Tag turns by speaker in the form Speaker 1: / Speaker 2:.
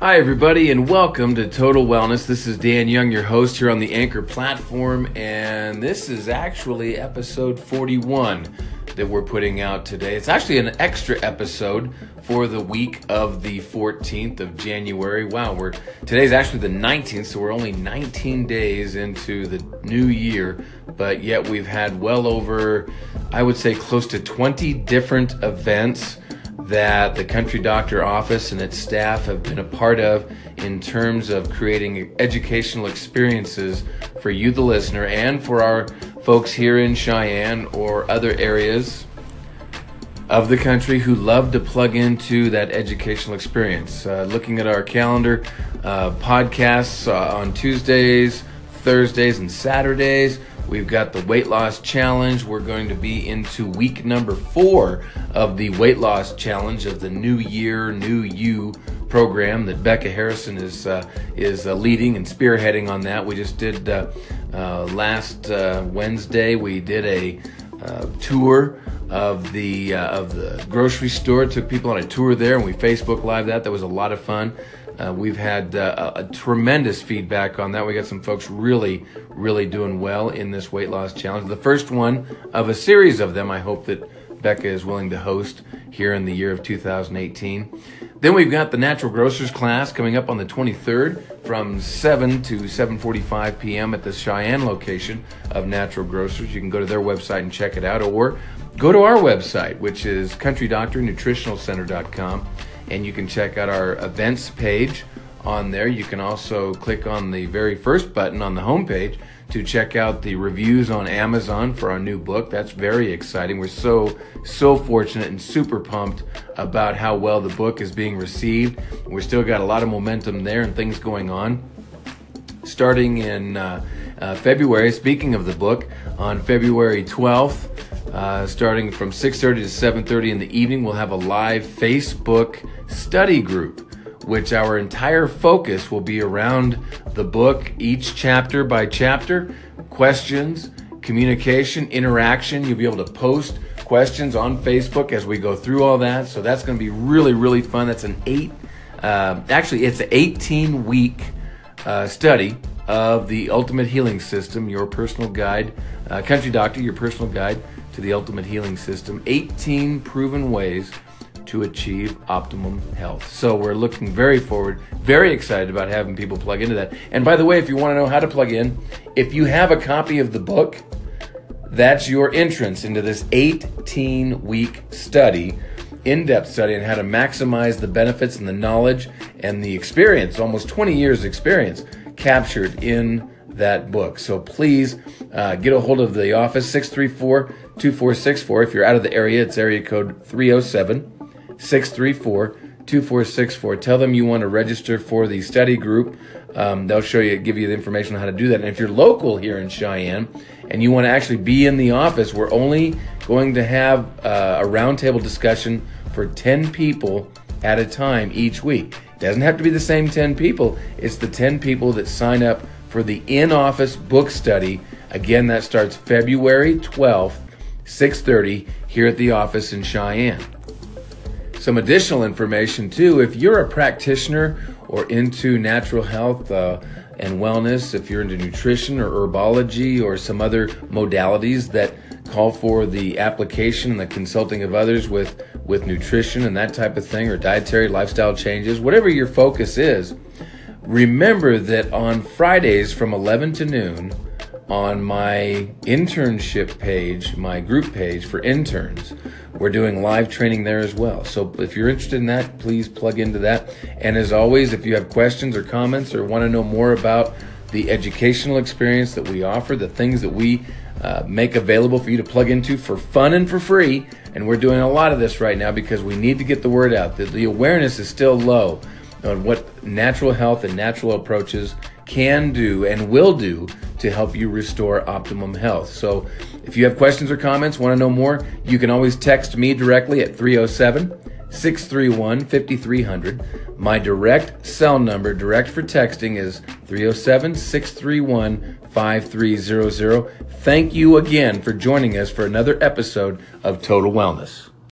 Speaker 1: Hi, everybody, and welcome to Total Wellness. This is Dan Young, your host here on the Anchor platform, and this is actually episode 41 that we're putting out today. It's actually an extra episode for the week of the 14th of January. Wow, we're today's actually the 19th, so we're only 19 days into the new year, but yet we've had well over, I would say, close to 20 different events that the Country Doctor office and its staff have been a part of in terms of creating educational experiences for you, the listener, and for our folks here in Cheyenne or other areas of the country who love to plug into that educational experience. Uh, looking at our calendar, uh, podcasts uh, on Tuesdays, Thursdays, and Saturdays. We've got the weight loss challenge. We're going to be into week number four of the weight loss challenge of the New Year, New You program that Becca Harrison is uh, is uh, leading and spearheading on that. We just did uh, uh last uh, Wednesday. We did a uh, tour of the of the grocery store. Took people on a tour there, and we Facebook Live that. That was a lot of fun. Uh, we've had uh, a, tremendous feedback on that. We got some folks really, really doing well in this weight loss challenge. The first one of a series of them. I hope that Becca is willing to host here in the year of 2018. Then we've got the Natural Grocers class coming up on the 23rd from 7 to 7:45 p.m. at the Cheyenne location of Natural Grocers. You can go to their website and check it out, or go to our website, which is CountryDoctorNutritionalCenter.com and you can check out our events page on there. You can also click on the very first button on the homepage to check out the reviews on Amazon for our new book. That's very exciting. We're so, so fortunate and super pumped about how well the book is being received. We've still got a lot of momentum there and things going on. Starting in uh, uh, February, speaking of the book, on February 12th, uh, starting from 6.30 to 7.30 in the evening, we'll have a live Facebook study group which our entire focus will be around the book, each chapter by chapter, questions, communication, interaction. You'll be able to post questions on Facebook as we go through all that. So that's going to be really, really fun. That's an eight, uh, actually, it's an 18 week uh, study of the Ultimate Healing System, your personal guide, uh, Country Doctor, your personal guide to the Ultimate Healing System. 18 proven ways to achieve optimum health. So we're looking very forward, very excited about having people plug into that. And by the way, if you want to know how to plug in, if you have a copy of the book, that's your entrance into this 18 week study, in depth study on how to maximize the benefits and the knowledge and the experience, almost 20 years experience captured in that book. So please uh, get a hold of the office 634 2464. If you're out of the area, it's area code 307 634 2464. Tell them you want to register for the study group. Um, they'll show you, give you the information on how to do that. And if you're local here in Cheyenne and you want to actually be in the office, we're only going to have uh, a roundtable discussion for 10 people at a time each week. It doesn't have to be the same 10 people, it's the 10 people that sign up for the in office book study. Again, that starts February 12th, 6:30 here at the office in Cheyenne some additional information too. If you're a practitioner or into natural health uh, and wellness, if you're into nutrition or herbology or some other modalities that call for the application and the consulting of others with with nutrition and that type of thing or dietary lifestyle changes, whatever your focus is, remember that on Fridays from 11 to noon on my internship page, my group page for interns. We're doing live training there as well. So if you're interested in that, please plug into that. And as always, if you have questions or comments or want to know more about the educational experience that we offer, the things that we uh, make available for you to plug into for fun and for free, and we're doing a lot of this right now because we need to get the word out that the awareness is still low on what natural health and natural approaches can do and will do to help you restore optimum health. So, if you have questions or comments, want to know more, you can always text me directly at 307 631 5300. My direct cell number, direct for texting, is 307 631 5300. Thank you again for joining us for another episode of Total Wellness.